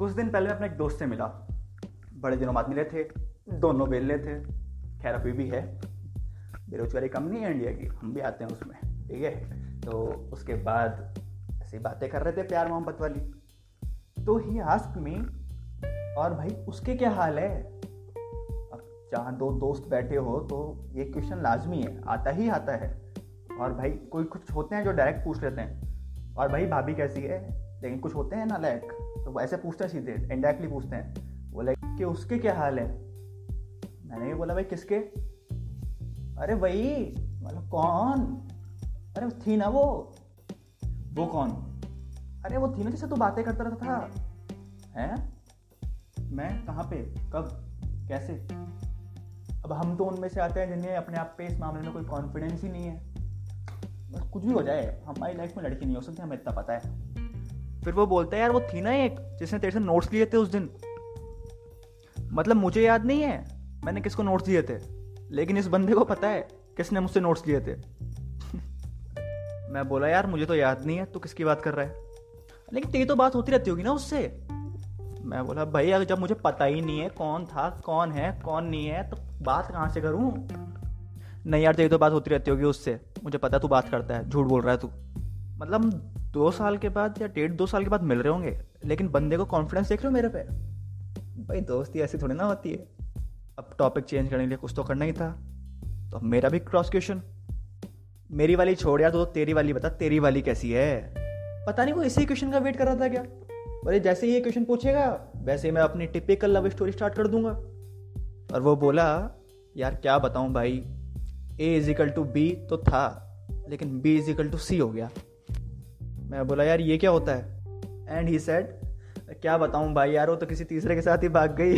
कुछ दिन पहले मैं अपने एक दोस्त से मिला। बड़े दिनों बाद मिले थे, दोनों बेले थे। खैर, अभी भी है। बेरोजगारी कम नहीं है इंडिया की, हम भी आते हैं उसमें, ठीक है? तो उसके बाद ऐसी बातें कर रहे थे प्यार मोहब्बत वाली। तो ही आस्क मी और भाई, उसके क्या हाल है? अब जहाँ दो दोस्त बैठे हो तो ये क्वेश्चन लाजमी है, आता ही आता है। और भाई, कोई कुछ होते हैं जो डायरेक्ट पूछ लेते हैं। और भाई, भाभी कैसी है? लेकिन कुछ होते हैं ना लायक तो ऐसे पूछते हैं सीधे इनडायरेक्टली पूछते हैं। बोले कि उसके क्या हाल है? मैंने भी बोला, भाई, किसके? अरे, वही मतलब कौन? अरे थी ना वो। वो कौन? अरे, वो थी ना जिससे तू बातें करता रहता था। हैं? मैं कहाँ पे? कब? कैसे? अब हम तो उनमें से आते हैं जिन्हें अपने आप पे इस मामले में कोई कॉन्फिडेंस ही नहीं है। बस कुछ भी हो जाए, हमारी लाइफ में लड़की नहीं हो सकती, हमें इतना पता है। फिर वो बोलता है, यार, वो थी ना एक, जिसने तेरे से नोट्स लिए थे उस दिन. मतलब मुझे याद नहीं है, मैंने किसको नोट्स दिए थे, लेकिन इस बंदे को पता है किसने मुझसे नोट्स लिए थे। मैं बोला, यार, मुझे तो याद नहीं है, तू किसकी बात कर रहा है? लेकिन तेरी तो बात होती रहती होगी ना उससे। मैं बोला, भाई, अगर जब मुझे पता ही नहीं है कौन था, कौन है, कौन नहीं है तो बात कहाँ से करूँ? नहीं यार, तेरी तो बात होती रहती होगी उससे, मुझे पता तू बात करता है, झूठ बोल रहा है तू। मतलब दो साल के बाद या डेढ़ दो साल के बाद मिल रहे होंगे, लेकिन बंदे को कॉन्फिडेंस देख रहे हो मेरे पे? भाई दोस्ती ऐसी थोड़ी ना होती है। अब टॉपिक चेंज करने के लिए कुछ तो करना ही था। तो मेरा भी क्रॉस क्वेश्चन मेरी वाली छोड़ यार तो तेरी वाली बता, तेरी वाली कैसी है? पता नहीं, वो इसी क्वेश्चन का वेट कर रहा था क्या? अरे जैसे ही ये क्वेश्चन पूछेगा, वैसे ही मैं अपनी टिपिकल लव स्टोरी स्टार्ट कर दूँगा। और वो बोला, यार, क्या बताऊँ भाई? ए इजिकल टू बी तो था, लेकिन बी इजिकल टू सी हो गया। मैं बोला, यार, ये क्या होता है? एंड ही सेड क्या बताऊँ भाई, यार, वो तो किसी तीसरे के साथ ही भाग गई।